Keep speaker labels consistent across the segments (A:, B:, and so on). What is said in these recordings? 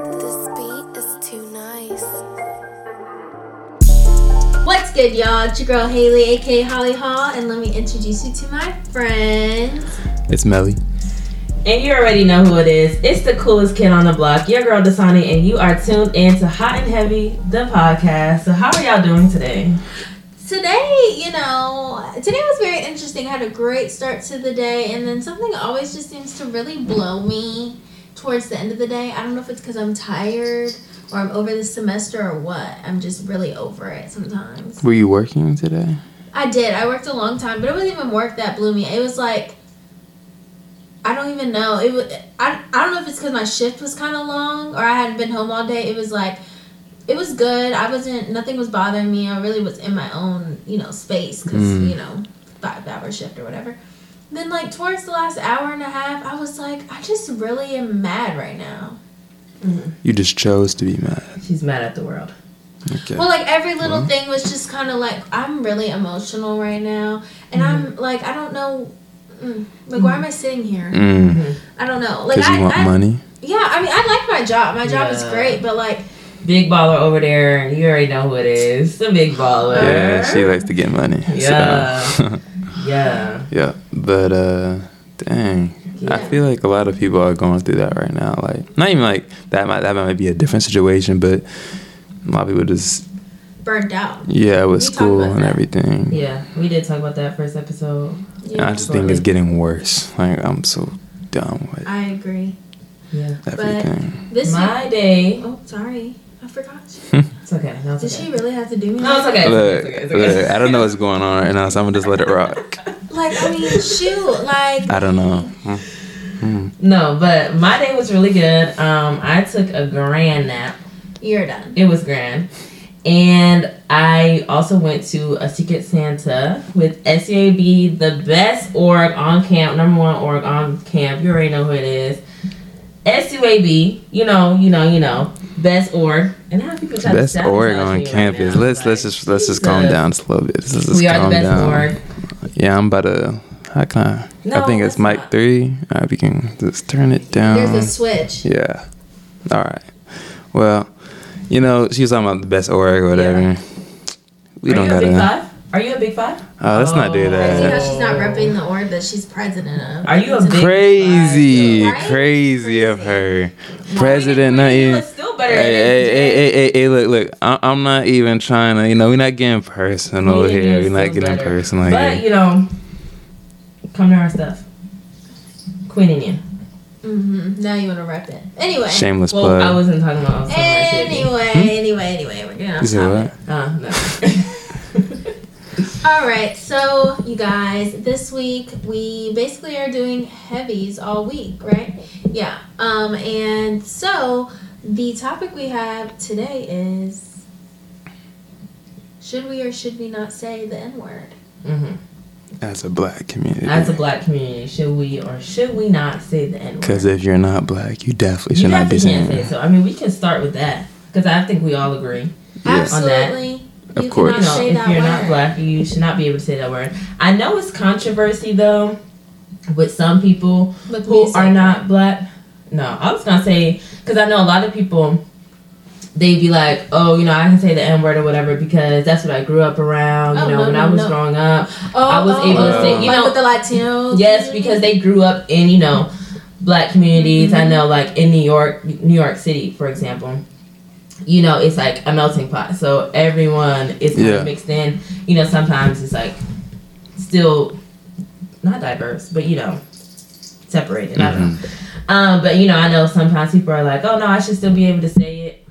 A: This beat is too nice.
B: What's good, y'all? It's your girl Haley, aka Holly Hall, and let me introduce you to my friends.
C: It's Melly.
D: And you already know who it is. It's the coolest kid on the block, your girl Dasani, and you are tuned in to Hot and Heavy, the podcast. So, how are y'all doing today?
B: Today, you know, today was very interesting. I had a great start to the day, and then something always just seems to really blow me towards the end of the day. I don't know if it's because I'm tired or I'm over the semester or what. I'm just really over it sometimes.
C: Were you working today?
B: I did. I worked a long time, but it wasn't even work that blew me. It was like I don't even know. It was I, I don't know if it's because my shift was kind of long or I hadn't been home all day. It was like it was good. I wasn't nothing was bothering me. I really was in my own you know space because
C: Mm.
B: you know five hour shift or whatever. Then like towards the last hour and a half, I was like, I just really am mad right now.
C: You just chose to be mad.
D: She's mad at the world.
C: Okay.
B: Well, like every little
C: Well.
B: thing was just kind of like I'm really emotional right now, and I'm like I don't know, mm, like why am I sitting here?
C: Mm.
B: I don't know. Like
C: Because
B: I,
C: want
B: I
C: money?
B: yeah, I mean I like my job. My job is great, but like
D: Big baller over there. You already know who it is. The big baller.
C: Yeah, she likes to get money.
D: Yeah.
C: So.
D: Yeah.
C: yeah. But uh dang. I feel like a lot of people are going through that right now. Like not even like that might that might be a different situation, but a lot of people just
B: burned out.
C: yeah, with
B: We talked
C: school and
B: that.
C: everything.
D: Yeah. We did talk about that first episode.
C: And I just think it's getting worse. Like I'm so done with
B: I agree.
D: Yeah.
C: everything.
B: This
D: My day.
B: oh sorry, I forgot.
D: It's okay. No, it's
B: Did
D: okay.
B: she really have to do me?
D: No, it's okay.
C: Look,
D: It's okay. It's okay.
C: look, I don't know what's going on right now, so I'm gonna just let it rock.
B: that? Like I mean, shoot, like
C: I don't know.
D: No, but my day was really good. Um, I took a grand nap.
B: You're done.
D: It was grand. And I also went to a Secret Santa with SUAB, the best org on camp, number one org on camp. You already know who it is. SUAB, you know, you know, you know, best org. And how people try to
C: Best org
D: me
C: on
D: right
C: campus.
D: now.
C: let's let's just let's just calm down a little bit. Let's just
D: We are the best
C: down.
D: org.
C: Yeah, I'm about to. How can I? I think it's
D: it's
C: mic
D: not.
C: three. All right, we can just turn it down.
B: There's a switch.
C: yeah. All right. Well, you know, she was talking about the best org or whatever.
D: Yeah.
C: We
D: Are
C: don't
D: you a big
C: gotta.
D: Are you a big five?
C: Oh, let's not do
D: that.
B: I see
C: that.
B: how uh, she's not repping the org that she's president of.
D: Are you a big-
C: Crazy,
B: Right?
C: crazy of
B: Crazy.
C: her. President, not
D: You
C: even.
D: look still better
C: Hey, hey, hey, hey, hey, hey, look, look. I, I'm not even trying to, you know, we're not getting personal
D: Me
C: here. We're not getting
D: better.
C: personal
D: But
C: here.
D: you know, come to our stuff. Queen Indian.
B: Mm-hmm. Now you want to rep it. Anyway.
C: Shameless
D: Well,
C: plug.
D: I wasn't talking about. I was talking about shit.
B: Anyway, anyway, anyway, we're getting
C: You
B: off
C: said
B: topic.
C: what?
D: Uh, no.
B: All right, so you guys, this week we basically are doing heavies all week, right? Yeah. Um, and so the topic we have today is should we or should we not say the N word?
D: hmm
C: As a black community.
D: As a black community, should we or should we not say the N word?
C: Because if you're not black, you definitely
D: you
C: should not be saying
D: can't say
C: it.
D: so. I mean, we can start with that because I think we all agree.
C: Yeah.
B: Absolutely.
C: Of
B: you
C: course.
D: You
B: cannot
D: know,
B: say
D: if you're
B: word.
D: not black, you should not be able to say that word. I know it's controversy though with some people
B: With
D: who are not black. No, I was gonna say because I know a lot of people. They'd be like, oh, you know, I can say the N word or whatever because that's what I grew up around. You
B: Oh,
D: know,
B: no,
D: when
B: no,
D: I was
B: no.
D: growing up.
B: Oh,
D: I was
B: oh,
D: able
C: to say,
B: oh.
D: you
B: like
D: know-
B: with the Latinos.
D: Yes, because they grew up in, you know, black communities. I
B: Mhm.
D: know, like in New York, New York City, for example. You know, it's like a melting pot. So everyone is kind
C: Yeah.
D: of mixed in. You know, sometimes it's like still not diverse, but you know, separated. I don't know. Um, but you know, I know sometimes people are like, "Oh no, I should still be able to say it."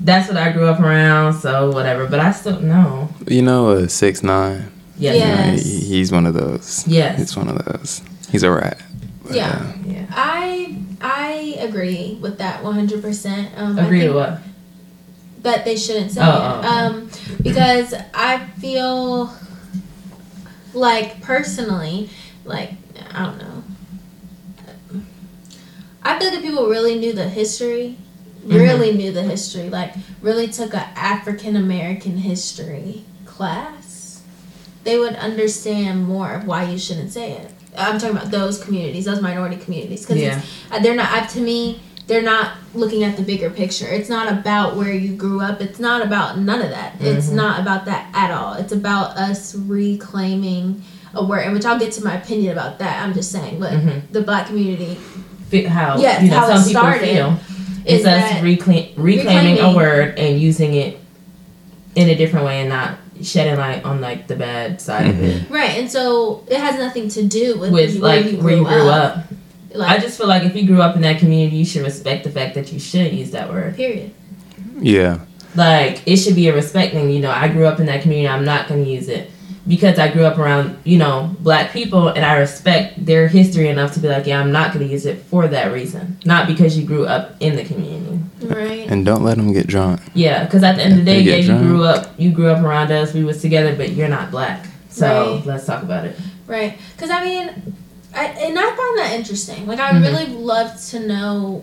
D: That's what I grew up around, so whatever. But I still know.
C: You know, uh, six nine.
D: Yes.
B: Yeah. Yes.
C: he's one of those.
D: Yes.
C: He's one of those. He's a rat. But,
B: Yeah.
C: uh,
D: Yeah.
B: I I agree with that 100%. Um, I
D: Agree
B: think-
D: to what?
B: that they shouldn't say
D: Oh,
B: it.
D: oh, okay.
B: Um, because I feel like personally, like I don't know. I feel like if people really knew the history,
D: Mm-hmm.
B: really knew the history, like really took a African American history class, they would understand more of why you shouldn't say it. I'm talking about those communities, those minority communities, because
D: Yeah.
B: uh, they're not. Uh, to me, they're not looking at the bigger picture. It's not about where you grew up. It's not about none of that. It's
D: Mhm.
B: not about that at all. It's about us reclaiming a word, and which I'll get to my opinion about that. I'm just saying, but
D: Mhm.
B: the black community
D: How
B: Yes,
D: you know
B: how it
D: some people
B: started
D: feel.
B: is
D: It's us
B: that
D: reclaim, reclaiming a word and using it in a different way and not shedding light on like the bad side of it. Mm-hmm.
B: right, and so it has nothing to do with,
D: With
B: where
D: like
B: you
D: where you grew up.
B: Like,
D: I just feel like if you grew up in that community, you should respect the fact that you shouldn't use that word.
B: period.
C: Yeah.
D: Like it should be a respect thing. You know, I grew up in that community. I'm not gonna use it because I grew up around you know black people and I respect their history enough to be like, yeah, I'm not gonna use it for that reason. Not because you grew up in the community.
B: Right.
C: And don't let them get drunk.
D: Yeah, because at the end of the day, yeah,
C: get
D: you grew up, you grew up around us. We was together, but you're not black. So
B: Right.
D: let's talk about it.
B: Right. Because, I mean, I, and I find that interesting. Like, I
D: Mhm.
B: really love to know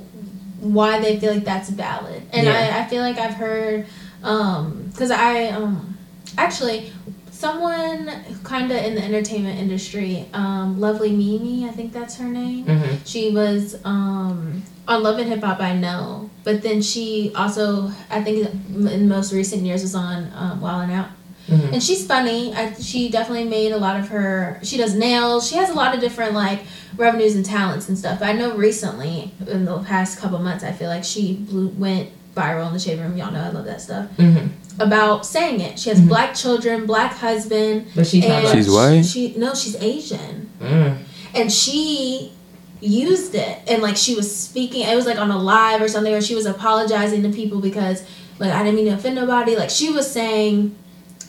B: why they feel like that's valid. And
D: Yeah.
B: I, I feel like I've heard, because I, um, actually, someone kind of in the entertainment industry, um, Lovely Mimi, I think that's her name.
D: hmm
B: She was um, on Love and Hip Hop, I know, but then she also, I think, in most recent years, was on um, Wild and Out.
D: hmm
B: And she's funny. I, she definitely made a lot of her. She does nails. She has a lot of different like revenues and talents and stuff. But I know recently, in the past couple months, I feel like she blew, went viral in the shade room. Y'all know I love that stuff.
D: hmm
B: About saying it. She has
D: Mhm.
B: black children, black husband.
D: But she's not black.
C: She's white?
B: She no, she's Asian
D: Mm.
B: and she used it and like she was speaking it was like on a live or something or she was apologizing to people because like i didn't mean to offend nobody like she was saying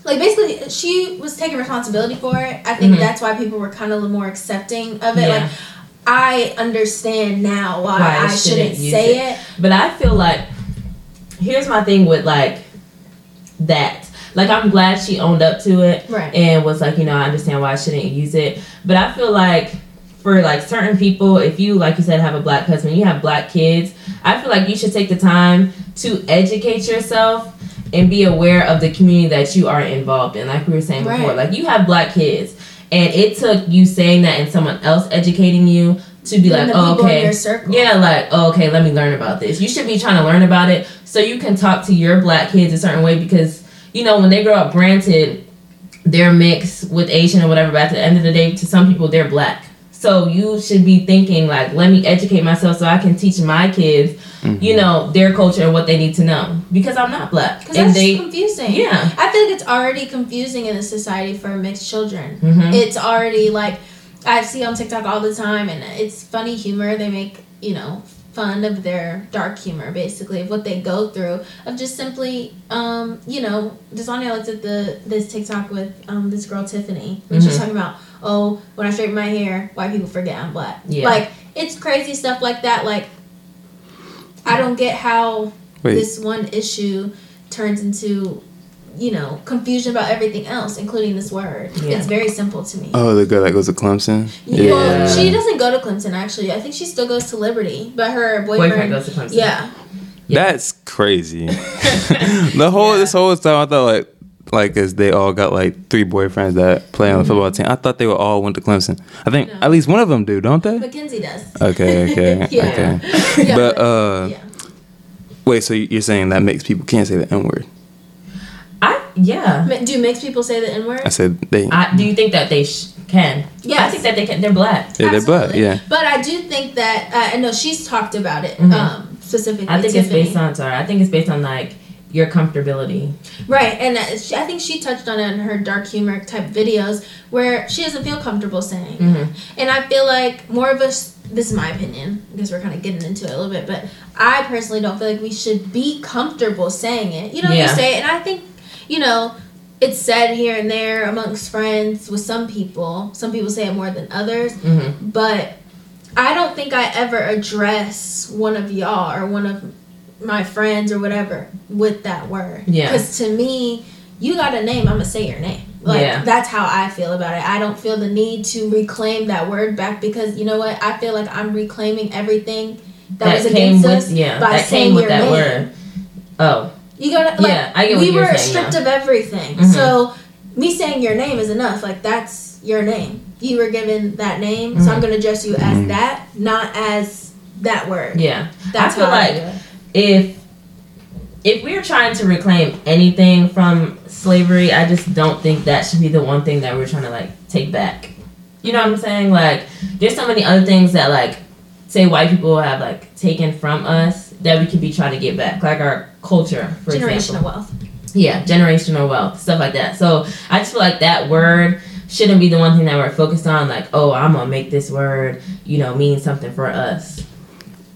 B: like basically she was taking responsibility for it i think
D: Mhm.
B: that's why people were kind of more accepting of it
D: Yeah.
B: like i understand now why,
D: Why I
B: i
D: shouldn't
B: shouldn't
D: use
B: say it.
D: But I feel like here's my thing with like that. Like I'm glad she owned up to it
B: right
D: and was like, you know, I understand why I shouldn't use it. But I feel like for like certain people, if you like you said have a black husband, you have black kids, I feel like you should take the time to educate yourself and be aware of the community that you are involved in. Like we were saying before,
B: Right.
D: like you have black kids, and it took you saying that and someone else educating you to be
B: And
D: like,
B: the
D: oh,
B: people in
D: okay,
B: your circle.
D: yeah, like, oh, okay, let me learn about this. You should be trying to learn about it so you can talk to your black kids a certain way because, you know, when they grow up, granted, they're mixed with Asian or whatever, but at the end of the day, to some people, they're black. So you should be thinking, like, let me educate myself so I can teach my kids,
C: Mhm.
D: you know, their culture and what they need to know. Because I'm not black.
B: because that's
D: they,
B: confusing
D: yeah.
B: i feel like it's already confusing in a society for mixed children
D: hmm
B: it's already like I see on TikTok all the time, and it's funny humor. They make you know fun of their dark humor, basically of what they go through. Of just simply, um, you know, Dasani looked at the this TikTok with um, this girl Tiffany, and she's
D: Mhm.
B: talking about, oh, when I straighten my hair, white people forget I'm black.
D: Yeah.
B: Like it's crazy stuff like that. Like I don't get how
C: Wait.
B: this one issue turns into you know confusion about everything else including this word
D: Yeah.
B: it's very simple to me
C: Oh, the girl that goes to Clemson.
B: yeah. Well, she doesn't go to clemson actually i think she still goes to liberty but her boyfriend,
D: Boyfriend goes to Clemson.
B: yeah
D: Yeah.
C: That's crazy. the whole this whole time I thought like like as they all got like three boyfriends that play on the football team. I thought they were all went to Clemson. I think
B: No.
C: at least one of them do, don't they?
B: mackenzie does
C: Okay, okay,
B: Yeah.
C: okay.
B: Yeah,
C: But uh,
B: yeah
C: wait, so you're saying that makes people can't say the N word?
D: I, yeah.
B: Ma- do mixed people say the n-word
C: I said they.
D: I, do you think that they sh- can? Yeah,
B: I
D: think that they can. They're black.
C: yeah, they're black. Yeah.
B: but i do think that uh, i know she's talked about it
D: Mhm.
B: um specifically
D: I think
B: Tiffany.
D: it's based on sorry. I think it's based on like your comfortability.
B: Right, and uh, she, I think she touched on it in her dark humor type videos where she doesn't feel comfortable saying.
D: Mhm.
B: And I feel like more of us, this is my opinion, because we're kind of getting into it a little bit, but I personally don't feel like we should be comfortable saying it. You know, you
D: Yeah.
B: say it, and I think, you know, it's said here and there amongst friends with some people. Some people say it more than others,
D: Mm-hmm.
B: but I don't think I ever address one of y'all or one of my friends or whatever with that word.
D: Yeah.
B: Because to me, you got a name, I'm gonna say your name. Like
D: Yeah.
B: that's how I feel about it. I don't feel the need to reclaim that word back because you know what? I feel like I'm reclaiming everything that,
D: That,
B: was
D: came
B: against
D: with
B: us
D: yeah.
B: by
D: That
B: saying
D: came with
B: your
D: that
B: name.
D: word. Oh
B: You gotta like
D: Yeah, I get what
B: we
D: you're
B: were
D: saying
B: stripped
D: now.
B: of everything.
D: Mhm.
B: So me saying your name is enough. Like that's your name. You were given that name, so I'm
D: Mhm.
B: gonna address you as
C: Mhm.
B: that, not as that word.
D: Yeah.
B: That's
D: I feel
B: how
D: like
B: do it.
D: if if we're trying to reclaim anything from slavery, I just don't think that should be the one thing that we're trying to like take back. You know what I'm saying? Like there's so many other things that like say white people have like taken from us that we could be trying to get back. Like our culture, for
B: generational
D: example.
B: wealth.
D: Yeah, generational wealth, stuff like that. So I just feel like that word shouldn't be the one thing that we're focused on, like, oh, I'm gonna make this word, you know, mean something for us.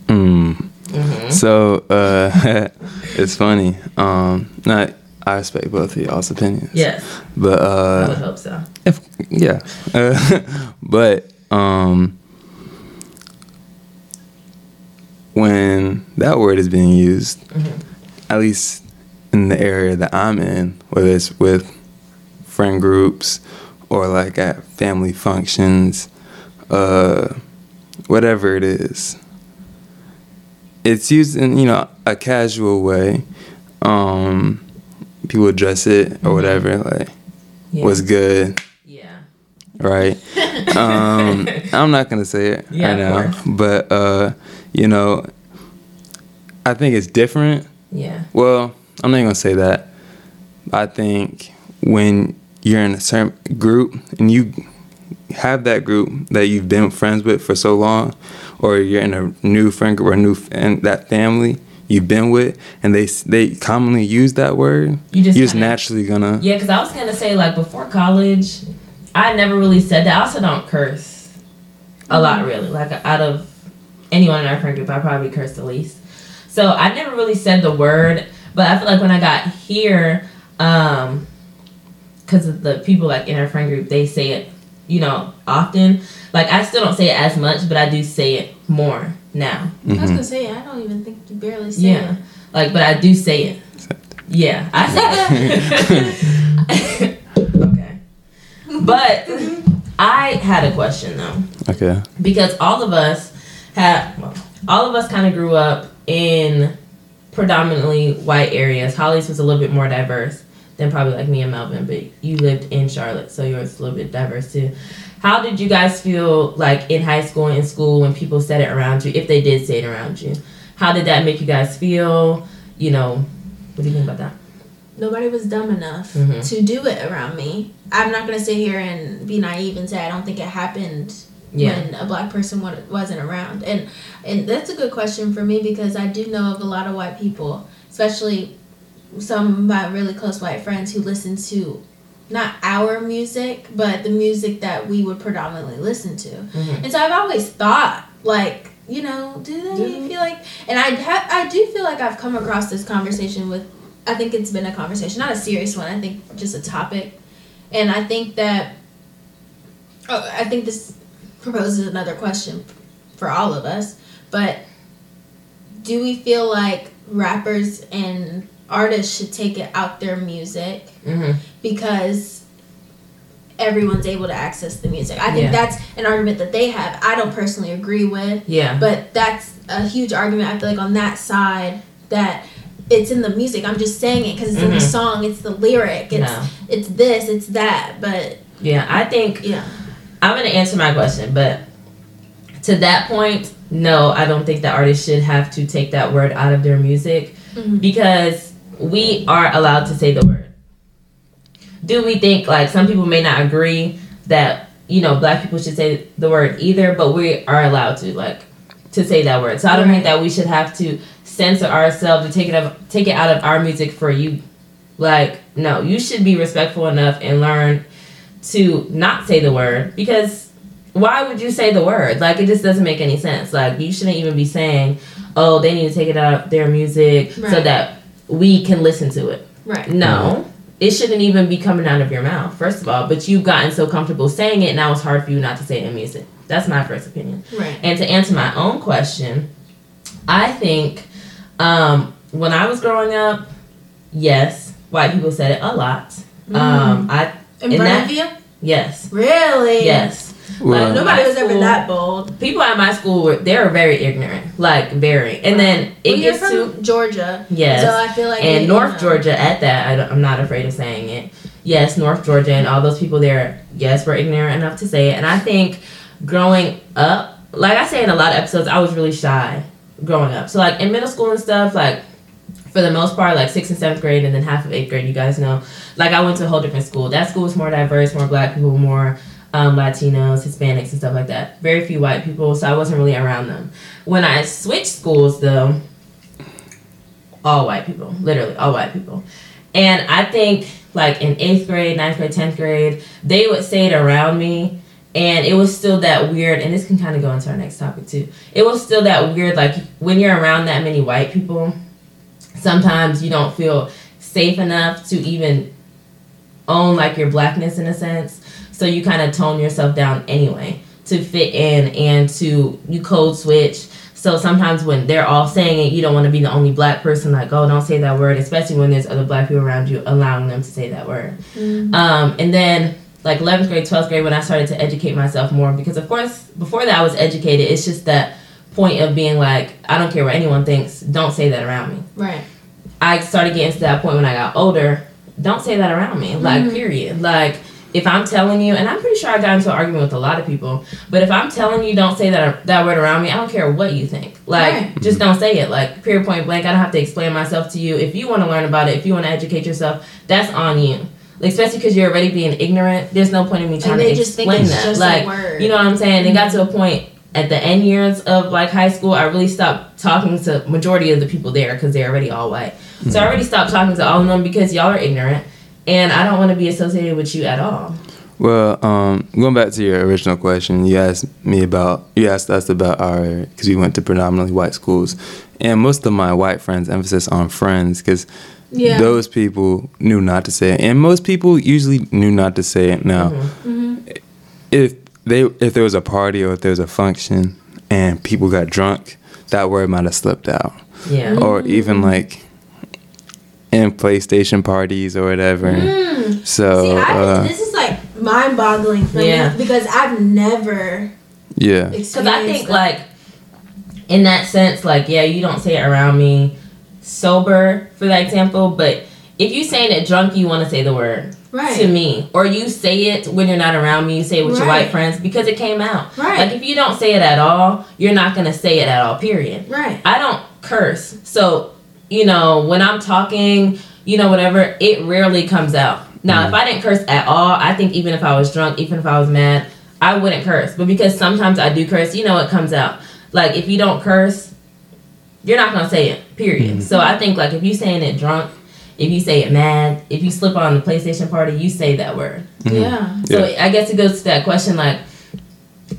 C: Mm.
D: hmm
C: So uh, it's funny. Um, not I respect both of y'all's opinions.
D: Yes,
C: But
D: I
C: uh,
D: would hope so.
C: If, yeah. Uh, but um, when that word is being used,
D: Mhm.
C: At least in the area that I'm in, whether it's with friend groups or like at family functions, uh, whatever it is, it's used in you know a casual way. Um, people address it or whatever, like
D: Yeah.
C: what's good,
D: yeah.
C: right? um, I'm not gonna say it
D: Yeah,
C: right now, but uh, you know, I think it's different.
D: Yeah.
C: Well, I'm not gonna say that. I think when you're in a certain group and you have that group that you've been friends with for so long, or you're in a new friend group or new and that family you've been with, and they they commonly use that word,
D: You just
C: you're just
D: kinda-
C: naturally gonna.
D: Yeah, because I was gonna say like before college, I never really said that. I also don't curse a lot, really. Like out of anyone in our friend group, I probably curse the least. So I never really said the word, but I feel like when I got here, um, because of the people like in our friend group, they say it, you know, often. Like I still don't say it as much, but I do say it more now.
B: I was gonna say I don't even think you barely say it.
D: Yeah. Like, but I do say it. Yeah, I say it. okay. But I had a question though,
C: Okay.
D: because all of us had, well, all of us kind of grew up in predominantly white areas. Holly's was a little bit more diverse than probably like me and Melvin, but you lived in Charlotte, so yours a little bit diverse too. How did you guys feel like in high school and in school when people said it around you, if they did say it around you? How did that make you guys feel? You know, what do you think about that?
B: Nobody was dumb enough
D: Mhm.
B: to do it around me. I'm not gonna sit here and be naive and say I don't think it happened
D: Yeah.
B: when a black person wasn't around. And and that's a good question for me because I do know of a lot of white people, especially some of my really close white friends who listen to not our music, but the music that we would predominantly listen to.
D: Mhm.
B: And so I've always thought, like, you know, do they
D: Do-
B: feel like? And I ha- I do feel like I've come across this conversation with. I think it's been a conversation, not a serious one. I think just a topic, and I think that. Oh, I think this proposes another question for all of us, but do we feel like rappers and artists should take it out their music
D: Mhm.
B: because everyone's able to access the music. I think
D: Yeah.
B: that's an argument that they have. I don't personally agree with,
D: Yeah.
B: but that's a huge argument. I feel like on that side that it's in the music. I'm just saying it because it's in the
D: Mhm.
B: song. It's the lyric. It's
D: No.
B: it's this. It's that. But
D: Yeah. I think
B: yeah,
D: I'm gonna answer my question, but to that point, no, I don't think that artists should have to take that word out of their music
B: Mhm.
D: because we are allowed to say the word. Do we think like some people may not agree that you know black people should say the word either, but we are allowed to like to say that word. So I don't think that we should have to censor ourselves to take it of take it out of our music for you. Like no, you should be respectful enough and learn to not say the word because why would you say the word? Like it just doesn't make any sense. Like you shouldn't even be saying, "Oh, they need to take it out of their music so that we can listen to it."
B: right.
D: No. It shouldn't even be coming out of your mouth, first of all. But you've gotten so comfortable saying it, now it's hard for you not to say it in music. That's my first opinion.
B: Right.
D: And to answer my own question, I think um, when I was growing up, yes, white people said it a lot. Um, I
B: In
D: in
B: front
D: that-
B: of you?
D: yes,
B: Really?
D: yes.
C: Well,
D: Like,
B: Nobody
D: my
B: was ever that bold.
D: People at my school were they were very ignorant, like very. And then it
B: well, you're
D: gets
B: from
D: to
B: Georgia.
D: yes,
B: So I feel like
D: and North
B: know.
D: Georgia at that. I'm not afraid of saying it. Yes, North Georgia and all those people there. Yes, were ignorant enough to say it. And I think growing up, like I say in a lot of episodes, I was really shy growing up. So like in middle school and stuff, like for the most part, like sixth and seventh grade, and then half of eighth grade, you guys know. Like I went to a whole different school. That school was more diverse, more black people, more um, Latinos, Hispanics, and stuff like that. Very few white people, so I wasn't really around them. When I switched schools, though, all white people, literally all white people. And I think like in eighth grade, ninth grade, tenth grade, they would say it around me, and it was still that weird. And this can kind of go into our next topic too. It was still that weird, like when you're around that many white people, sometimes you don't feel safe enough to even own like your blackness in a sense. So you kind of tone yourself down anyway to fit in and to you code switch. So sometimes when they're all saying it, you don't want to be the only black person like, oh, don't say that word, especially when there's other black people around you allowing them to say that word.
B: Mm-hmm.
D: Um, and then like 11th grade, 12th grade, when I started to educate myself more, because of course, before that I was educated, it's just that point of being like, I don't care what anyone thinks, don't say that around me.
B: Right.
D: I started getting to that point when I got older. Don't say that around me. Like,
B: Mhm.
D: period. Like, if I'm telling you, and I'm pretty sure I got into an argument with a lot of people, but if I'm telling you don't say that that word around me, I don't care what you think. Like,
B: Right.
D: just don't say it. Like, period, point blank. I don't have to explain myself to you. If you want to learn about it, if you want to educate yourself, that's on you. Like, especially because you're already being ignorant. There's no point in me trying
B: they
D: to explain that. like, you know what I'm saying? It got to a point at the end years of like high school, I really stopped talking to majority of the people there because they're already all white. So I already stopped talking to all of them because y'all are ignorant, and I don't want to be associated with you at all.
C: Well, um, going back to your original question, you asked me about, you asked us about our, because we went to predominantly white schools, and most of my white friends emphasis on friends, because
B: Yeah.
C: those people knew not to say it, and most people usually knew not to say it. Now,
B: Mm-hmm.
C: if they, if there was a party or if there was a function and people got drunk, that word might have slipped out,
D: Yeah.
C: or even like in PlayStation parties or whatever.
B: Mm.
C: So,
B: See, I,
C: uh,
B: this is like mind-boggling for
D: Yeah.
B: me because I've never
C: yeah.
D: Because I think
B: that.
D: like in that sense, like yeah, you don't say it around me sober for that example, but if you saying it drunk, you want to say the word
B: right,
D: to me, or you say it when you're not around me. You say it with your white friends because it came out.
B: right,
D: Like if you don't say it at all, you're not gonna say it at all. Period.
B: right,
D: I don't curse. So, you know, when I'm talking, you know, whatever, it rarely comes out. Now, if I didn't curse at all, I think even if I was drunk, even if I was mad, I wouldn't curse. But because sometimes I do curse, you know, it comes out. Like, if you don't curse, you're not going to say it, period.
C: Mhm.
D: So I think, like, if you saying it drunk, if you say it mad, if you slip on the PlayStation party, you say that word.
C: Mhm.
B: yeah,
D: So
C: Yeah.
D: I guess it goes to that question like,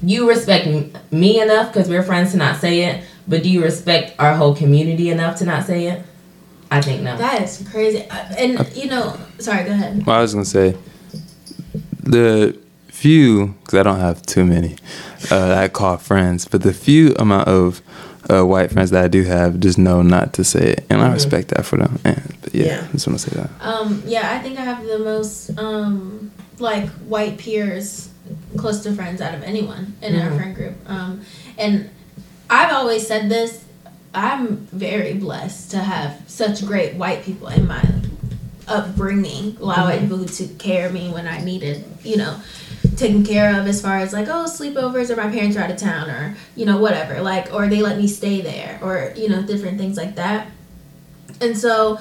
D: you respect me enough because we're friends to not say it, but do you respect our whole community enough to not say it? I think no.
B: that is crazy. Uh, And you know, sorry, go ahead.
C: Well, I was gonna say the few, because I don't have too many, uh, that I call friends, but the few amount of uh, white friends that I do have just know not to say it, and I
D: Mhm.
C: respect that for them. And, but yeah,
D: Yeah.
C: I just want to say that.
B: Um, yeah, I think I have the most um like white peers, close to friends out of anyone in our
D: Mhm.
B: friend group. Um, and I've always said this. I'm very blessed to have such great white people in my upbringing. A lot of white
D: Mhm.
B: people took care of me when I needed, you know, taken care of as far as like oh sleepovers or my parents are out of town or you know whatever like or they let me stay there or you know different things like that and so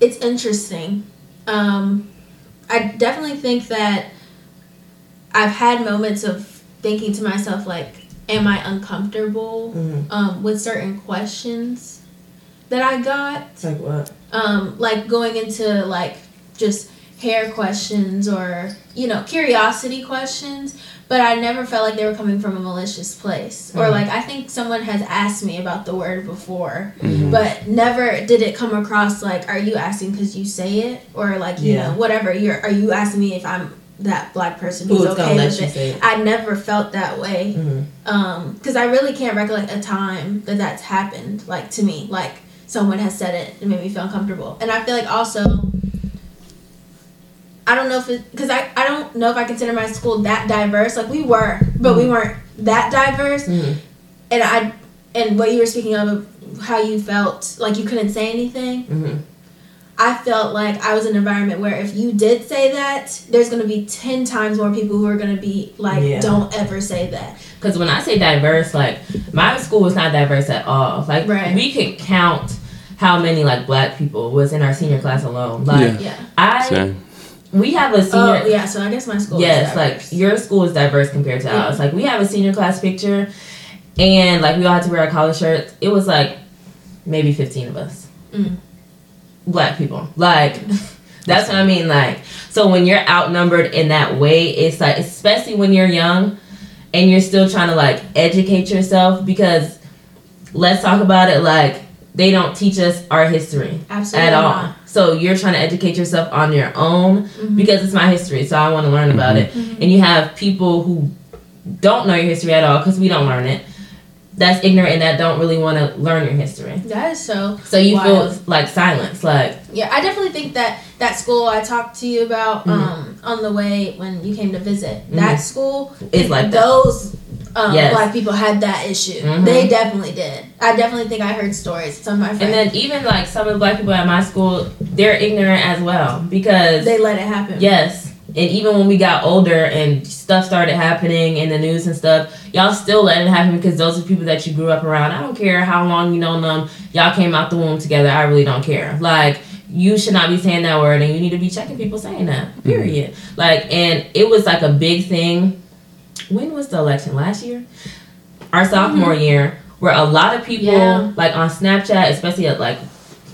B: it's interesting um i definitely think that i've had moments of thinking to myself like am i uncomfortable
D: Mhm.
B: um with certain questions that i got
D: like what?
B: um, like going into like just hair questions or you know curiosity questions but i never felt like they were coming from a malicious place or
D: Mhm.
B: like i think someone has asked me about the word before
C: Mhm.
B: but never did it come across like are you asking because you say it or like you
D: Yeah.
B: know whatever you're are you asking me if i'm that black person who's
D: Who's
B: okay
D: gonna let
B: with it
D: it?
B: i never felt that way
D: Mhm.
B: um because i really can't recollect a time that that's happened like to me like someone has said it and made me feel uncomfortable and i feel like also i don't know if it because I, I don't know if i consider my school that diverse like we were but we weren't that diverse
D: Mhm.
B: and i and what you were speaking of of how you felt like you couldn't say anything
D: Mhm.
B: I felt like I was in an environment where if you did say that, there's gonna be ten times more people who are gonna be like,
D: Yeah.
B: "Don't ever say that."
D: Because when I say diverse, like my school was not diverse at all. Like
B: Right.
D: we could count how many like black people was in our senior class alone. Like
C: Yeah.
B: Yeah.
D: I,
C: Same.
D: we have a senior.
B: Oh yeah. So I guess my school.
D: Yes,
B: is
D: like your school is diverse compared to
B: Yeah.
D: ours. Like we have a senior class picture, and like we all had to wear our collar shirts. It was like maybe fifteen of us,
B: Mm.
D: Black people. Like that's what I mean. Like so when you're outnumbered in that way, it's like especially when you're young, and you're still trying to like educate yourself because let's talk about it. Like they don't teach us our history
B: absolutely
D: at all.
B: not.
D: So you're trying to educate yourself on your own
B: Mhm.
D: because it's my history, so I want to learn about it.
B: Mhm.
D: And you have people who don't know your history at all because we don't learn it. That's ignorant and that don't really want to learn your history.
B: That is so.
D: So you
B: Wild.
D: feel like silence, like
B: Yeah, I definitely think that that school I talked to you about
D: Mhm.
B: um, on the way when you came to visit that
D: Mhm.
B: school
D: It's like that.
B: those um,
D: Yes.
B: black people had that issue.
D: Mhm.
B: They definitely did. I definitely think I heard stories. Some of my friends
D: and then even like some of the black people at my school, they're ignorant as well because
B: they let it happen.
D: yes, and even when we got older and stuff started happening in the news and stuff, y'all still let it happen because those are people that you grew up around. I don't care how long you know them. Y'all came out the womb together. I really don't care. Like you should not be saying that word, and you need to be checking people saying that. Mm-hmm. Period. Like, and it was like a big thing. When was the election? Last year, our mm-hmm. sophomore year, where a lot of people
B: Yeah.
D: like on Snapchat, especially at, like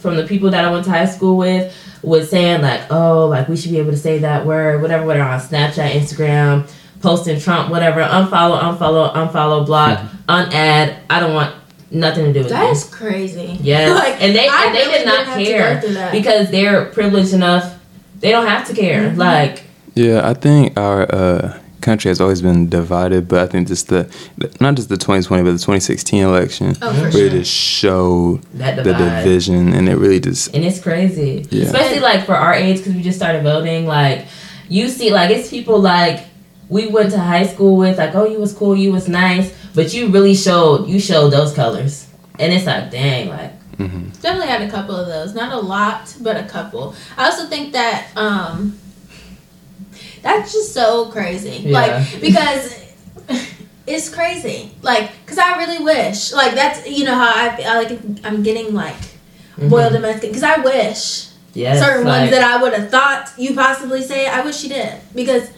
D: from the people that I went to high school with, was saying like, oh, like we should be able to say that word, whatever, whatever on Snapchat, Instagram, posting Trump, whatever, unfollow, unfollow, unfollow, block, unadd. I don't want nothing to do with
B: That That's crazy.
D: Yeah,
B: Like,
D: and they
B: I
D: and they
B: really
D: did not
B: didn't
D: care
B: go through that.
D: because they're privileged enough. They don't have to care.
B: Mhm.
D: Like,
C: Yeah, I think our uh, country has always been divided, but I think just the not just the 2020, but the 2016 election
B: Oh,
C: really
B: sure.
C: just showed
D: that
C: the division, and it really just
D: and it's crazy
C: Yeah.
D: especially like for our age because we just started voting like you see like it's people like we went to high school with like oh you was cool you was nice but you really showed you showed those colors and it's like dang like
C: mhm.
B: Definitely had a couple of those. Not a lot, but a couple. I also think that um that's just so crazy.
D: Yeah.
B: Like because it's crazy. Like cuz I really wish. Like that's you know how I, I like I'm getting like boiled
D: mhm.
B: in skin cuz I wish
D: yes,
B: certain
D: like,
B: ones that I would have thought you possibly say I wish you did because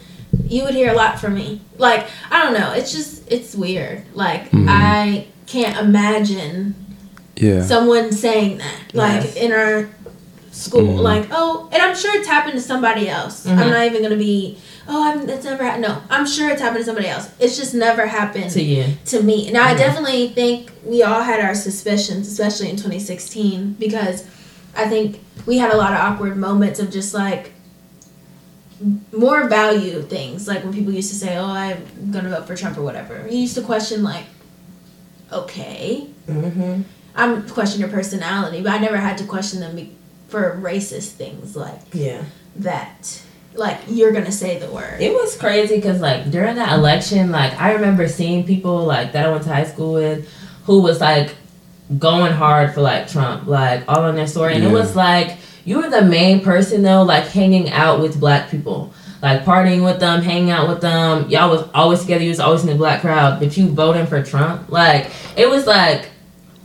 B: you would hear a lot from me. Like I don't know, it's just it's weird. Like
C: Mhm.
B: I can't imagine
C: yeah.
B: someone saying that like
D: Yes.
B: in our school.
C: Mhm.
B: like oh and i'm sure it's happened to somebody else.
D: Mhm.
B: i'm not even gonna be oh i'm it's never happened no. I'm sure it's happened to somebody else. It's just never happened
D: to you.
B: to me. Now i
D: Mhm.
B: definitely think we all had our suspicions especially in 2016 because i think we had a lot of awkward moments of just like more value things. Like when people used to say oh i'm gonna vote for trump or whatever. You used to question like okay.
D: Mm-hmm.
B: I'm question your personality, but I never had to question them be- for racist things like
D: yeah
B: that. Like you're gonna say the word.
D: It was crazy because like during that election, like I remember seeing people like that I went to high school with, who was like going hard for like Trump, like all on their story, and it was like you were the main person though, like hanging out with black people, like partying with them, hanging out with them. Y'all was always together. You was always in the black crowd, but you voting for Trump, like it was like,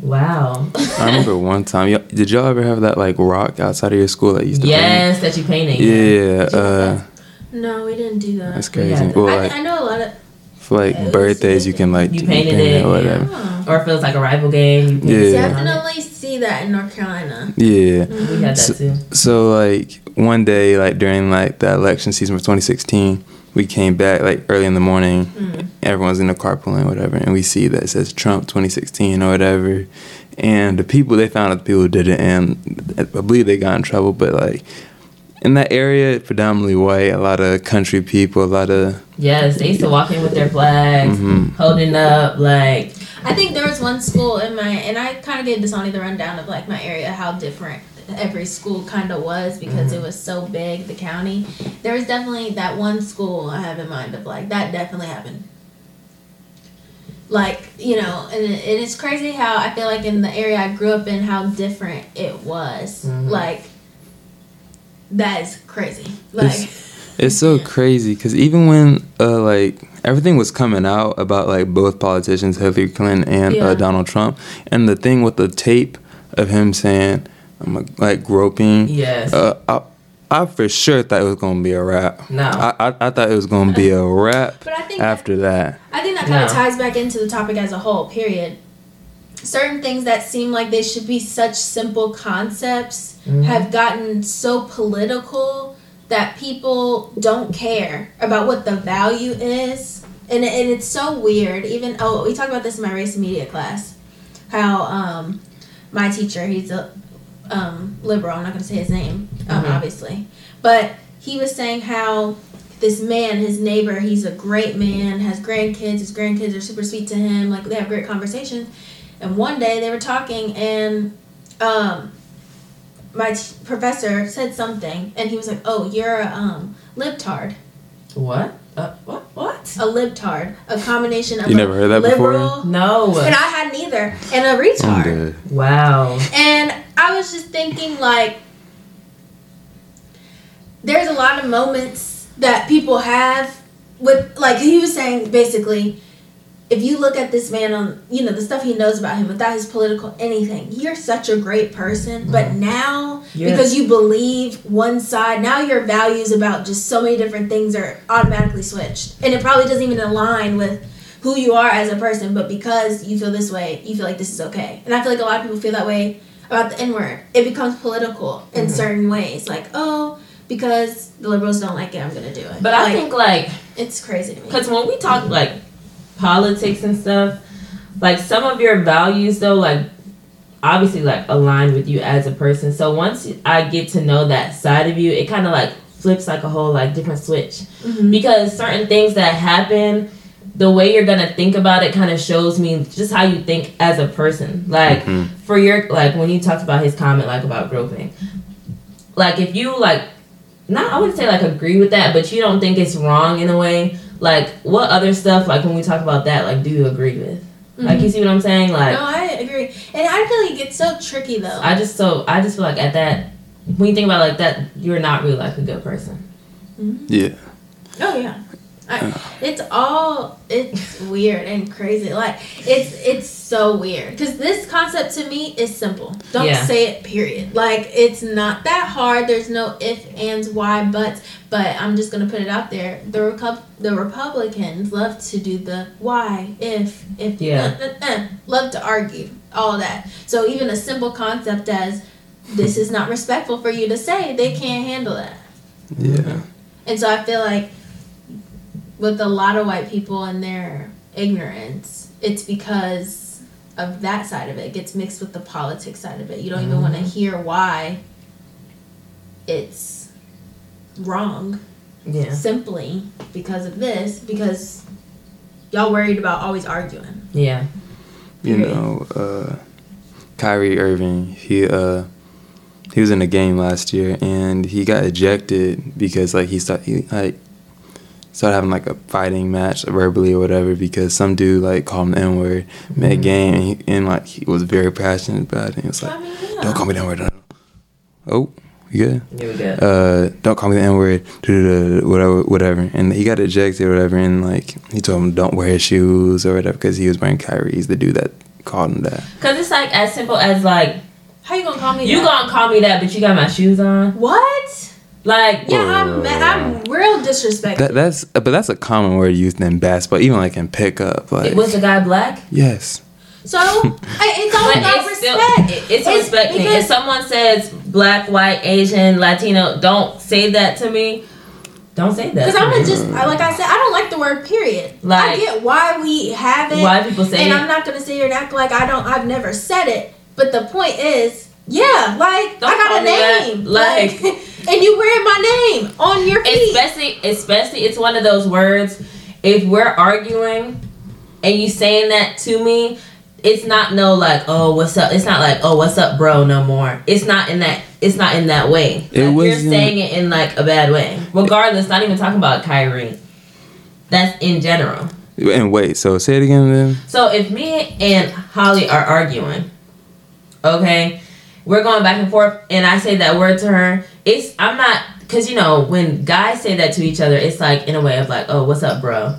D: wow.
C: I remember one time. Y'all, did y'all ever have that like rock outside of your school that used to?
D: yes, that you painted.
C: Yeah. Uh,
B: no, we didn't do that.
C: that's crazy.
D: had-
C: Well,
B: I,
C: like
B: I know a lot of.
C: for like
B: it was
C: birthdays, you can like
D: You painted
C: paint
D: it,
C: or whatever.
B: Oh.
D: Or if it was like a rival game, you
C: Yeah.
D: painted on it.
B: Definitely see that in North Carolina.
C: Yeah.
D: We had that too.
C: So like one day, like during like the election season for 2016, we came back like early in the morning.
B: Mm.
C: Everyone's in the carpooling, whatever, and we see that it says Trump 2016 or whatever. And the people they found out the people who did it, and I believe they got in trouble. But like in that area, predominantly white, a lot of country people, a lot of
D: Yes, they used to walk in with their flags,
C: Mhm.
D: holding up, like
B: I think there was one school in my, and I kind of gave Dasani the rundown of like my area, how different every school kind of was because
D: Mhm.
B: it was so big, the county. There was definitely that one school I have in mind of like that definitely happened. Like you know, and, it, it's crazy how I feel like in the area I grew up in, how different it was.
D: Mhm.
B: Like that is crazy. Like,
C: It's so crazy because even when uh, like everything was coming out about like both politicians, Hillary Clinton and
B: Yeah.
C: uh, Donald Trump, and the thing with the tape of him saying, "I'm like groping."
D: Yes.
C: Uh, I, I for sure thought it was gonna be a rap.
D: No.
C: I, I, I thought it was gonna be a rap
B: But I think
C: after that.
B: I think that kind of
D: No.
B: ties back into the topic as a whole, period. Certain things that seem like they should be such simple concepts
D: Mhm.
B: have gotten so political that people don't care about what the value is. And, and it's so weird. Even, oh, we talked about this in my race media class. How um, my teacher, he's a um, liberal, I'm not going to say his name, um,
D: Mhm.
B: obviously. But he was saying how this man, his neighbor, he's a great man, has grandkids. His grandkids are super sweet to him. Like they have great conversations. And one day they were talking, and um, my t- professor said something, and he was like, "Oh, you're a um, libtard,
D: What? Uh, what? What?
B: a libtard, a combination of
C: You
B: a
C: never heard that before?
B: liberal."
D: No.
B: And I hadn't either, and a
C: I'm
B: retard.
D: Wow.
B: And I was just thinking, like, there's a lot of moments that people have with, like, he was saying basically, if you look at this man on, you know, the stuff he knows about him without his political anything, you're such a great person. But mm-hmm. now,
D: Yeah.
B: because you believe one side, now your values about just so many different things are automatically switched. And it probably doesn't even align with who you are as a person, but because you feel this way, you feel like this is okay. And I feel like a lot of people feel that way about the N word. It becomes political in
D: Mhm.
B: certain ways. Like, oh, because the liberals don't like it, I'm gonna do it.
D: But I think like
B: it's crazy to me.
D: Because when we talk like politics and stuff, like some of your values though, like obviously like align with you as a person. So once I get to know that side of you, it kind of like flips like a whole like different switch.
B: Mhm.
D: Because certain things that happen, the way you're gonna think about it kind of shows me just how you think as a person. Like
C: Mhm.
D: for your like when you talked about his comment like about groping, like if you like not I wouldn't say like agree with that, but you don't think it's wrong in a way. Like what other stuff like when we talk about that like do you agree with? Like you see what I'm saying? Like
B: no, I agree. And I feel like it gets so tricky though.
D: I just so I just feel like at that when you think about it like that, you're not really like a good person.
C: Yeah.
B: Oh yeah. I, it's all it's weird and crazy. Like it's it's so weird because this concept to me is simple. Don't
D: Yeah.
B: say it. Period. Like it's not that hard. There's no if, ands, why, buts. But I'm just gonna put it out there. The Recu- the Republicans love to do the why, if, if,
D: Yeah.
B: uh, uh, uh, love to argue all that. So even a simple concept as this is not respectful for you to say, they can't handle that.
C: Yeah.
B: And so I feel like with a lot of white people and their ignorance, it's because of that side of it. It gets mixed with the politics side of it. You don't even want to hear why it's wrong
D: Yeah.
B: simply because of this, because y'all worried about always arguing.
D: Yeah.
C: You
B: Period.
C: know, uh, Kyrie Irving, he uh, he was in a game last year and he got ejected because like he started he like started having like a fighting match verbally or whatever because some dude like called him the N word mid game and, he, and like he was very passionate about it. And he was like,
B: I mean, yeah.
C: "Don't call me the N word." Oh, yeah. yeah
D: Here we
C: uh, don't call me the N word, whatever, whatever. And he got ejected, or whatever. And like he told him, don't wear his shoes or whatever, because he was wearing Kyrie's. The dude that called him that.
D: Cause it's like as simple as like
B: How you gonna call me
D: you
B: that?
D: gonna call me that, but you got my shoes on.
B: What?
D: Like
B: Yeah, I'm, I'm real disrespectful.
C: That that's, but that's a common word used in basketball, even like in pickup. Like
D: was the guy black?
C: yes,
B: so I, it's all about
D: it's still
B: respect.
D: it- it's
B: It's
D: respect
B: because-
D: If someone says black, white, Asian, Latino, don't say that to me. Don't say that.
B: Because I'm gonna just, I- like I said, I don't like the word period. I get why we have it,
D: why people say
B: and
D: it.
B: I'm not gonna sit here and act like I don't. I've never said it, but the point is, yeah, like
D: Don't
B: I got a
D: me that.
B: name,
D: Like-
B: and you wear my name on your feet.
D: especially especially it's one of those words if we're arguing and you saying that to me it's not no like oh what's up it's not like oh what's up bro no more it's not in that it's not in that way
C: It
D: like, you're saying it in like a bad way regardless not even talking about Kyrie that's in general
C: and wait. So say it again, then.
D: so if me and Holly are arguing, okay, we're going back and forth, and I say that word to her, it's I'm not because you know when guys say that to each other, it's like in a way of like, oh, what's up, bro?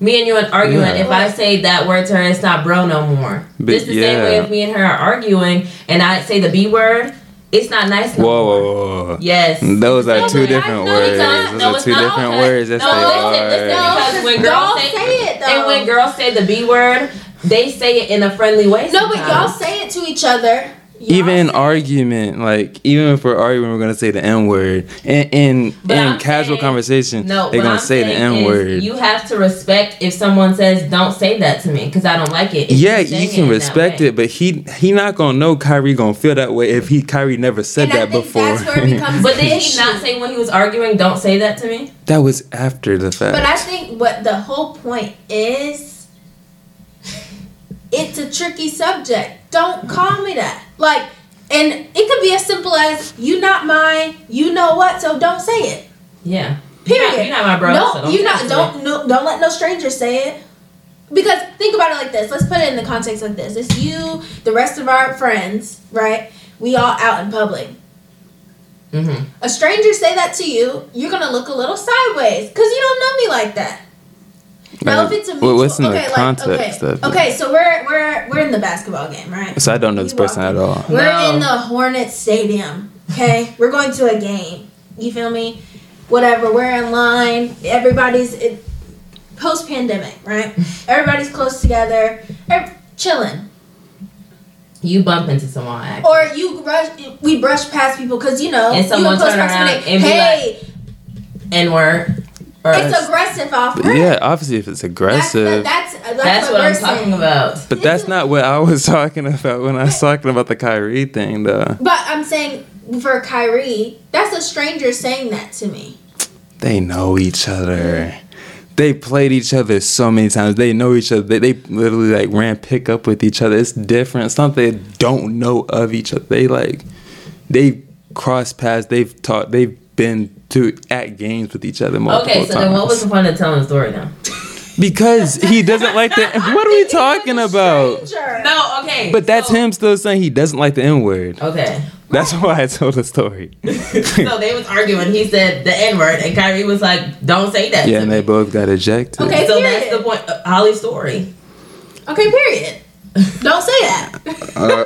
D: Me and you are arguing.
C: Yeah.
D: If I say that word to her, it's not bro no more.
C: But
D: Just the same way
C: yeah.
D: if me and her are arguing, and I say the b word, it's not nice no
C: Whoa,
D: more.
C: whoa, whoa, whoa.
D: Yes.
C: Those are
B: No,
C: two different words.
B: because-
C: Those
D: no,
C: are two
D: not.
C: different
D: Okay.
C: words. That's
D: No,
C: they
D: listen, listen,
C: are.
D: because when
B: Don't
D: girls say,
B: say it though.
D: and when girls say the b word, they say it in a friendly way.
B: no, but y'all say it to each other. Y'all
C: Even in
B: say-
C: argument, like even if we're arguing, we're gonna say the N word. In in, in
D: I'm
C: casual
D: saying-
C: conversation,
D: No,
C: they're gonna
D: I'm
C: say the N word.
D: You have to respect if someone says, "Don't say that to me," because I don't like it. if
C: Yeah,
D: you're saying
C: you
D: it
C: can respect it, but he he not gonna know Kyrie gonna feel that way if he Kyrie never said
B: And I
C: that
B: think
C: before.
B: that's where it becomes
D: But
B: an
D: did he not say when he was arguing, "Don't say that to me"?
C: that was after the fact.
B: But I think what the whole point is, it's a tricky subject. Don't call me that. Like, and it could be as simple as you not mine, you know what, so don't say it.
D: Yeah.
B: Period.
D: You're not, you're not my bro.
B: no,
D: so
B: you not
D: it to me.
B: don't no, don't let no stranger say it. Because think about it like this. Let's put it in the context like this. It's you, the rest of our friends, right? We all out in public.
D: Mm-hmm.
B: A stranger say that to you, you're gonna look a little sideways because you don't know me like that. Now, if it's a mutual,
C: what's in the
B: okay, like, okay, okay, so we're we're we're in the basketball game, right?
C: so I don't know this
B: You
C: person at all.
B: We're
D: No.
B: in the Hornets Stadium. Okay, we're going to a game. You feel me? Whatever. We're in line. Everybody's post pandemic, right? Everybody's close together, ev- chilling.
D: You bump into someone. Actually.
B: Or you rush. We brush past people because you know
D: And someone
B: in close
D: turn around and be
B: Hey,
D: N word. Or
B: it's aggressive off.
C: But
B: rip.
C: yeah, obviously if it's
B: That's,
C: aggressive.
B: that's, that's,
D: that's
B: what,
D: what I'm talking
B: saying.
D: about.
C: but that's not what I was talking about when I was talking about the Kyrie thing, though.
B: But I'm saying for Kyrie, that's a stranger saying that to me.
C: They know each other. They played each other so many times. They know each other. They, they literally like ran pickup with each other. It's different. Something they don't know of each other. They like they cross paths. They've taught. They've been to at games with each other multiple
D: Okay, so
C: times.
D: then what was the point of telling the story now?
C: because he doesn't like the. What are we talking about?
D: No, okay.
C: But that's
D: so-
C: him still saying he doesn't like the N word.
D: Okay.
C: That's why I told the story.
D: so they was arguing. He said the N word, and Kyrie was like, "Don't say that."
C: yeah,
D: to
C: and
D: me.
C: they both got ejected.
B: Okay.
D: So
B: Period.
D: that's the point. Of Holly's story.
B: Okay, period. Don't say that.
C: Uh,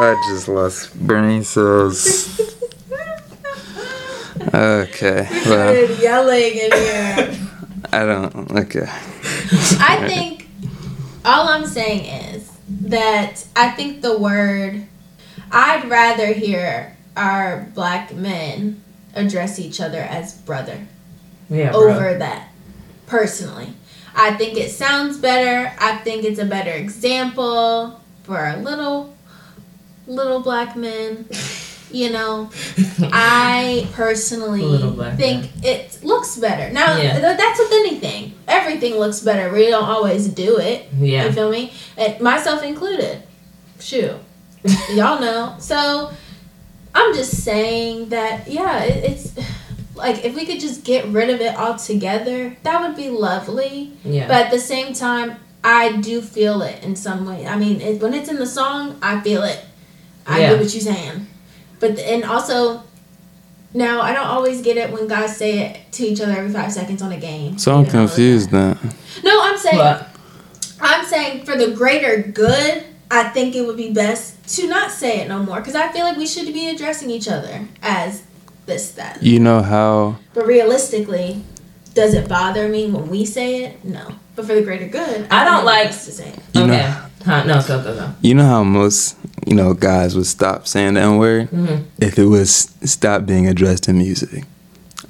C: I just lost brain cells. Okay. Well,
B: Started yelling in here.
C: I don't. Okay.
B: I think all I'm saying is that I think the word I'd rather hear our black men address each other as brother
D: Yeah, bro.
B: over that personally. I think it sounds better. I think it's a better example for our little little black men. You know, I personally think it looks better. Now,
D: Yeah.
B: that's with anything. Everything looks better. We don't always do it.
D: Yeah.
B: You feel me? And myself included. Shoot. Y'all know. So, I'm just saying that, yeah, it, it's like if we could just get rid of it altogether, that would be lovely.
D: Yeah.
B: But at the same time, I do feel it in some way. I mean, it, when it's in the song, I feel it. I
D: Yeah.
B: get what you're saying. But and also, now I don't always get it when guys say it to each other every five seconds on a game.
C: So I'm
B: You know,
C: confused now.
B: No, I'm saying
D: but
B: I'm saying for the greater good, I think it would be best to not say it no more because I feel like we should be addressing each other as this that.
C: You know how
B: But realistically, does it bother me when we say it? No. But for the greater good,
D: I don't
B: think it's
D: like-
B: to say it.
C: You know-
D: okay. Huh, no, go go go.
C: you know how most you know guys would stop saying the N word
D: Mhm.
C: if it was stop being addressed in music.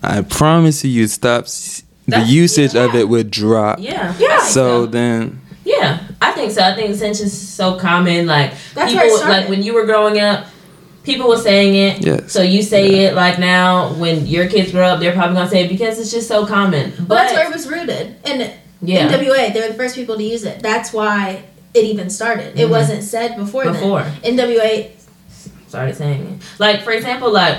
C: I promise you, you'd stop. s- The
D: That's-
C: usage of
B: yeah.
C: it would drop.
D: Yeah.
B: Yeah.
D: I think
C: So then,
D: Yeah, I think so. I think since it's so common, like
B: That's
D: people,
B: started.
D: like when you were growing up, people were saying it.
C: Yes.
D: So you say it like now. When your kids grow up, they're probably gonna say it because it's just so common. But
B: Well, that's where it was rooted. And
D: yeah,
B: NWA, they were the first people to use it. That's why it even started. It
D: Mhm.
B: wasn't said before,
D: before
B: then. NWA,
D: started saying it. Like for example, like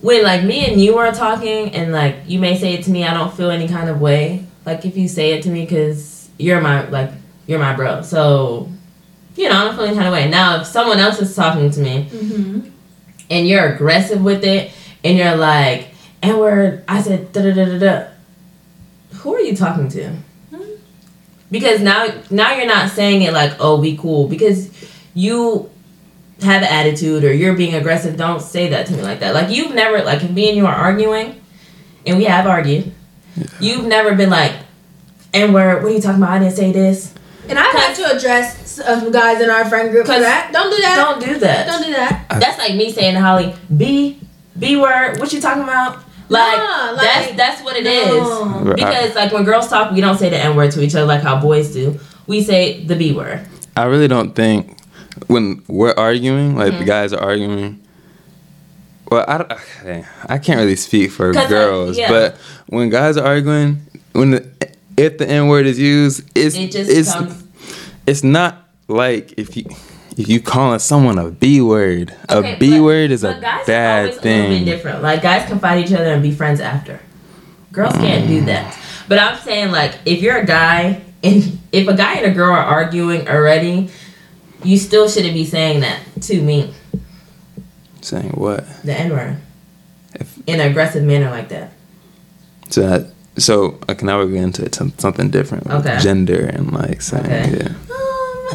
D: when like me and you are talking, and like you may say it to me, I don't feel any kind of way. Like if you say it to me, because you're my like you're my bro. So you know, I'm feeling kind of way. Now, if someone else is talking to me
B: Mm-hmm.
D: and you're aggressive with it, and you're like, and word, I said da da da da da. Who are you talking to? Because now, now you're not saying it like, oh, we cool. Because you have attitude or you're being aggressive. Don't say that to me like that. Like you've never, like, if me and you are arguing, and we have argued, you've never been like, and word, what are you talking about? I didn't say this.
B: And I've had to address some uh, guys in our friend group for
D: 'Cause-
B: that. Don't do that.
D: Don't do that.
B: Don't do that.
D: That's like me saying to Holly, B, B word, what you talking about? Like,
B: Nah, like,
D: that's that's what it is.
B: no.
C: Right.
D: Because like when girls talk, we don't say the N word to each other like how boys do. We say the B word.
C: I really don't think when we're arguing, like
D: Mm-hmm.
C: the guys are arguing. Well, I, okay, I can't really speak for
D: 'Cause, like,
C: girls,
D: yeah.
C: but when guys are arguing, when the, if the N word is used, it's
D: It just
C: it's
D: comes-
C: it's not like if you if you calling someone a B word.
D: Okay,
C: a B word is a bad
D: always A
C: thing.
D: different. Like guys can fight each other and be friends after. Girls can't do mm. that. But I'm saying like if you're a guy and if a guy and a girl are arguing already, you still shouldn't be saying that to me,
C: Saying what?
D: the N word, in an aggressive manner like that.
C: So that, so okay, now we're getting into something different.
D: Okay.
C: Gender and like saying
D: Okay.
C: Yeah,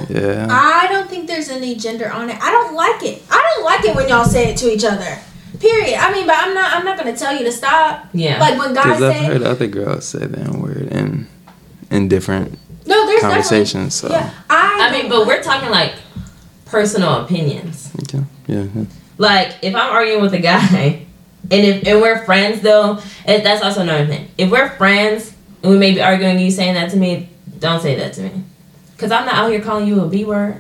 C: yeah.
B: I don't think there's any gender on it. I don't like it. I don't like it when y'all say it to each other. Period. I mean, but I'm not. I'm not gonna tell you to stop.
D: Yeah.
B: Like when guys
C: Because I've heard other girls say the N word in in different
B: no, there's
C: conversations. So
B: yeah, I.
D: I mean, but we're talking like personal opinions.
C: yeah, yeah, yeah.
D: Like if I'm arguing with a guy, and if and we're friends though, and that's also another thing. If we're friends and we may be arguing, you saying that to me, don't say that to me, because I'm not out here calling you a b word,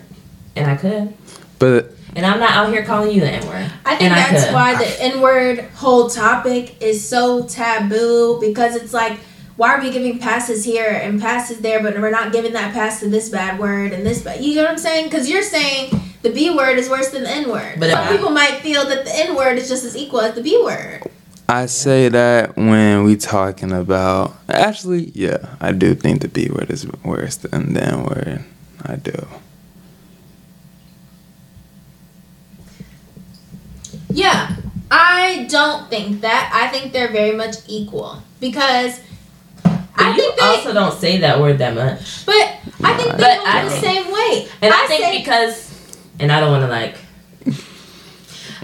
D: and I could,
C: But
D: and I'm not out here calling you the n word.
B: I think
D: and
B: that's
D: could.
B: why the N word whole topic is so taboo because it's like, why are we giving passes here and passes there, but we're not giving that pass to this bad word and this bad? You know what I'm saying? Because you're saying the B word is worse than the N word.
D: But
B: Some
D: I-
B: people might feel that the N word is just as equal as the B word.
C: I say that when we talking about actually, yeah, I do think the B word is worse than the N word. I do.
B: Yeah, I don't think that. I think they're very much equal because
D: But
B: I
D: you
B: think they.
D: also don't say that word that much,
B: but I think they
D: But I
B: the same way.
D: and I, think
B: say-
D: because, and I don't want to like.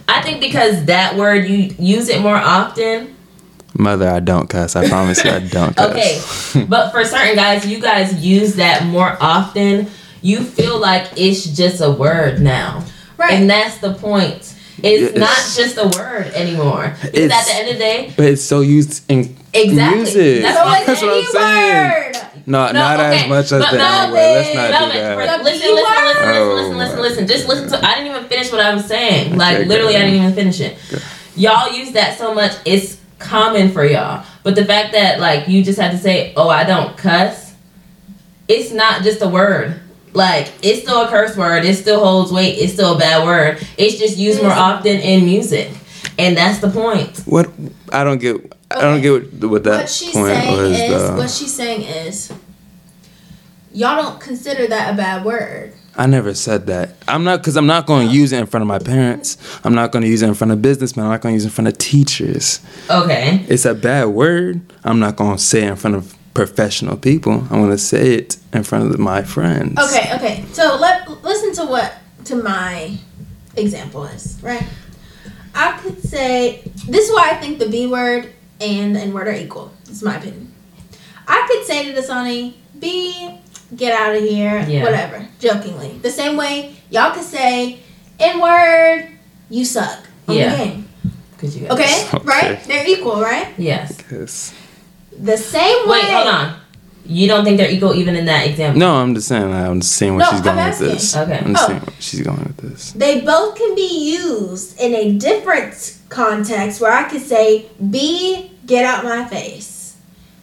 D: I think because that word you use it more often,
C: Mother, I don't cuss. I promise you, I don't cuss.
D: Okay, but for certain guys, you guys use that more often. You feel like it's just a word now,
B: right.
D: and that's the point. It's
C: Yeah,
D: not just a word anymore. Because at the end of the day,
C: but it's so used in
D: exactly.
C: music.
D: That's
B: so
D: why
C: That's what I'm saying.
B: word.
C: No,
D: No,
C: not
D: okay,
C: as much as
D: but
C: the N word. Let's not
D: No,
C: do that.
D: for- listen, listen, listen, listen,
C: oh.
D: listen, listen, listen. Just listen to. I didn't even finish what I was saying. Like
C: Okay,
D: literally,
C: go
D: I didn't even finish it.
C: Go.
D: Y'all use that so much. It's common for y'all. But the fact that like you just had to say, "Oh, I don't cuss," it's not just a word. Like it's still a curse word. It still holds weight. It's still a bad word. It's just used more often in music, and that's the point.
C: What I don't get. I don't get what, what that
B: what she's
C: point
B: saying
C: was.
B: is
C: though.
B: what she's saying is y'all don't consider that a bad word.
C: I never said that. I'm not because I'm not going to use it in front of my parents. I'm not going to use it in front of businessmen. I'm not going to use it in front of teachers.
D: Okay.
C: It's a bad word. I'm not going to say it in front of professional people. I'm going to say it in front of my friends.
B: Okay, okay. So let listen to what to my example is, right? I could say this is why I think the B word and the N word are equal. It's my opinion. I could say to the Dasani, B, get out of here,
D: Yeah.
B: whatever, jokingly. The same way y'all could say, N word, you suck. On
D: Yeah.
B: the game.
D: Could you?
B: Okay?
C: Okay.
B: Right? They're equal, right?
D: Yes.
B: The same way.
D: Wait, hold on. You don't think they're equal even in that example?
C: No, I'm just saying. I'm just seeing where
B: No,
C: she's
B: I'm
C: going with this.
D: Okay.
C: I'm just
B: Oh.
C: seeing where she's going with this.
B: They both can be used in a different context where I could say, B, get out my face.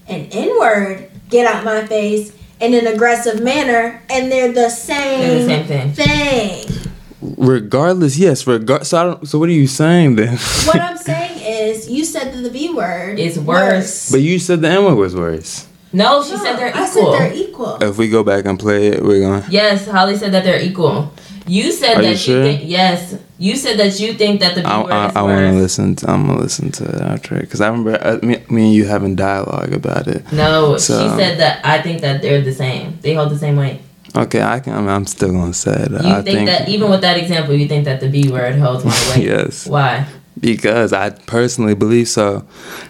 B: An N word, get out my face in an aggressive manner, and they're the
D: They're
B: same,
D: the same thing.
B: thing.
C: Regardless, yes. Regard. So I don't. So what are you saying then?
B: what I'm saying is, you said that the B word
D: is worse.
C: but you said the N word was worse.
D: No, she said they're
B: I
D: equal.
B: said they're equal.
C: If we go back and play it, we're going. to
D: Yes, Holly said that they're equal. You said
C: Are
D: that
C: you
D: you, think yes. You said that you think that the B
C: I,
D: word
C: I,
D: is
C: I want to listen. To, I'm gonna listen to it after because I remember uh, me, me and you having dialogue about it.
D: No,
C: So-
D: she said that I think that they're the same. They hold the same weight.
C: Okay, I can. I mean, I'm still gonna say it.
D: You
C: I
D: think, that even with that example, you think that the B word holds more weight?
C: yes,
D: Why?
C: because I personally believe so.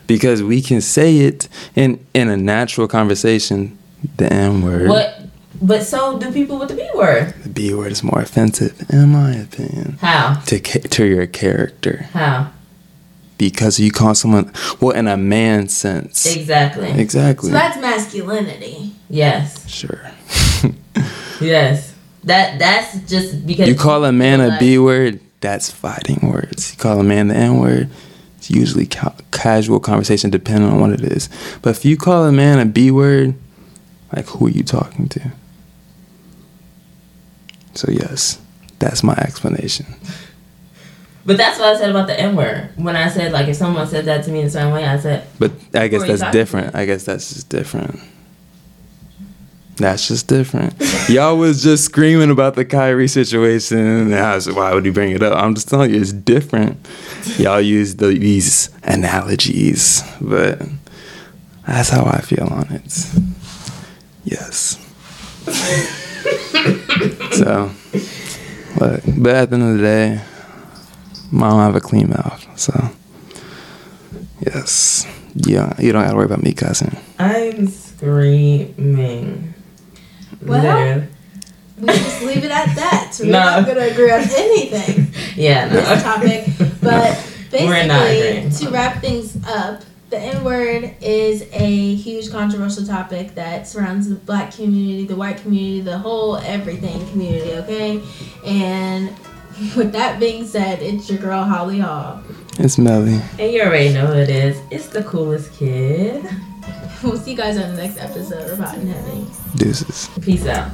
C: Because we can say it in in a natural conversation. The N word,
D: What? But so do people with the B word.
C: the B word is more offensive, in my opinion,
D: How?
C: to ca- to your character.
D: How?
C: Because you call someone well in a man sense.
D: Exactly.
C: Exactly.
B: So that's masculinity.
D: Yes.
C: sure.
D: Yes. That that's just because
C: You call a man a
D: like-
C: B word, that's fighting words. You call a man the N word, it's usually ca- casual conversation depending on what it is. But if you call a man a B word, like who are you talking to? So yes, that's my explanation.
D: But that's what I said about the N word. When I said like if someone said that to me in a certain way, I said
C: But I guess
D: Who are you
C: that's different. I guess that's just different. That's just different. Y'all was just screaming about the Kyrie situation. And I was, like, why would you bring it up? I'm just telling you, it's different. Y'all use the, these analogies, but that's how I feel on it. Yes. so, but, but at the end of the day, mom have a clean mouth. So, yes. Yeah, you don't gotta worry about me cussing.
D: I'm screaming.
B: Well,
D: Literally.
B: We just leave it at that. We're
D: No.
B: not gonna agree on anything
D: Yeah, no.
B: this topic. But
D: We're
B: basically, to wrap things up, the N word is a huge controversial topic that surrounds the black community, the white community, the whole everything community. Okay, and with that being said, it's your girl Holly Hall.
C: It's Melly.
D: And you already know who it is. It's the coolest kid.
B: We'll see you guys on the next episode of Hot and Heavy.
C: Deuces.
D: Peace out.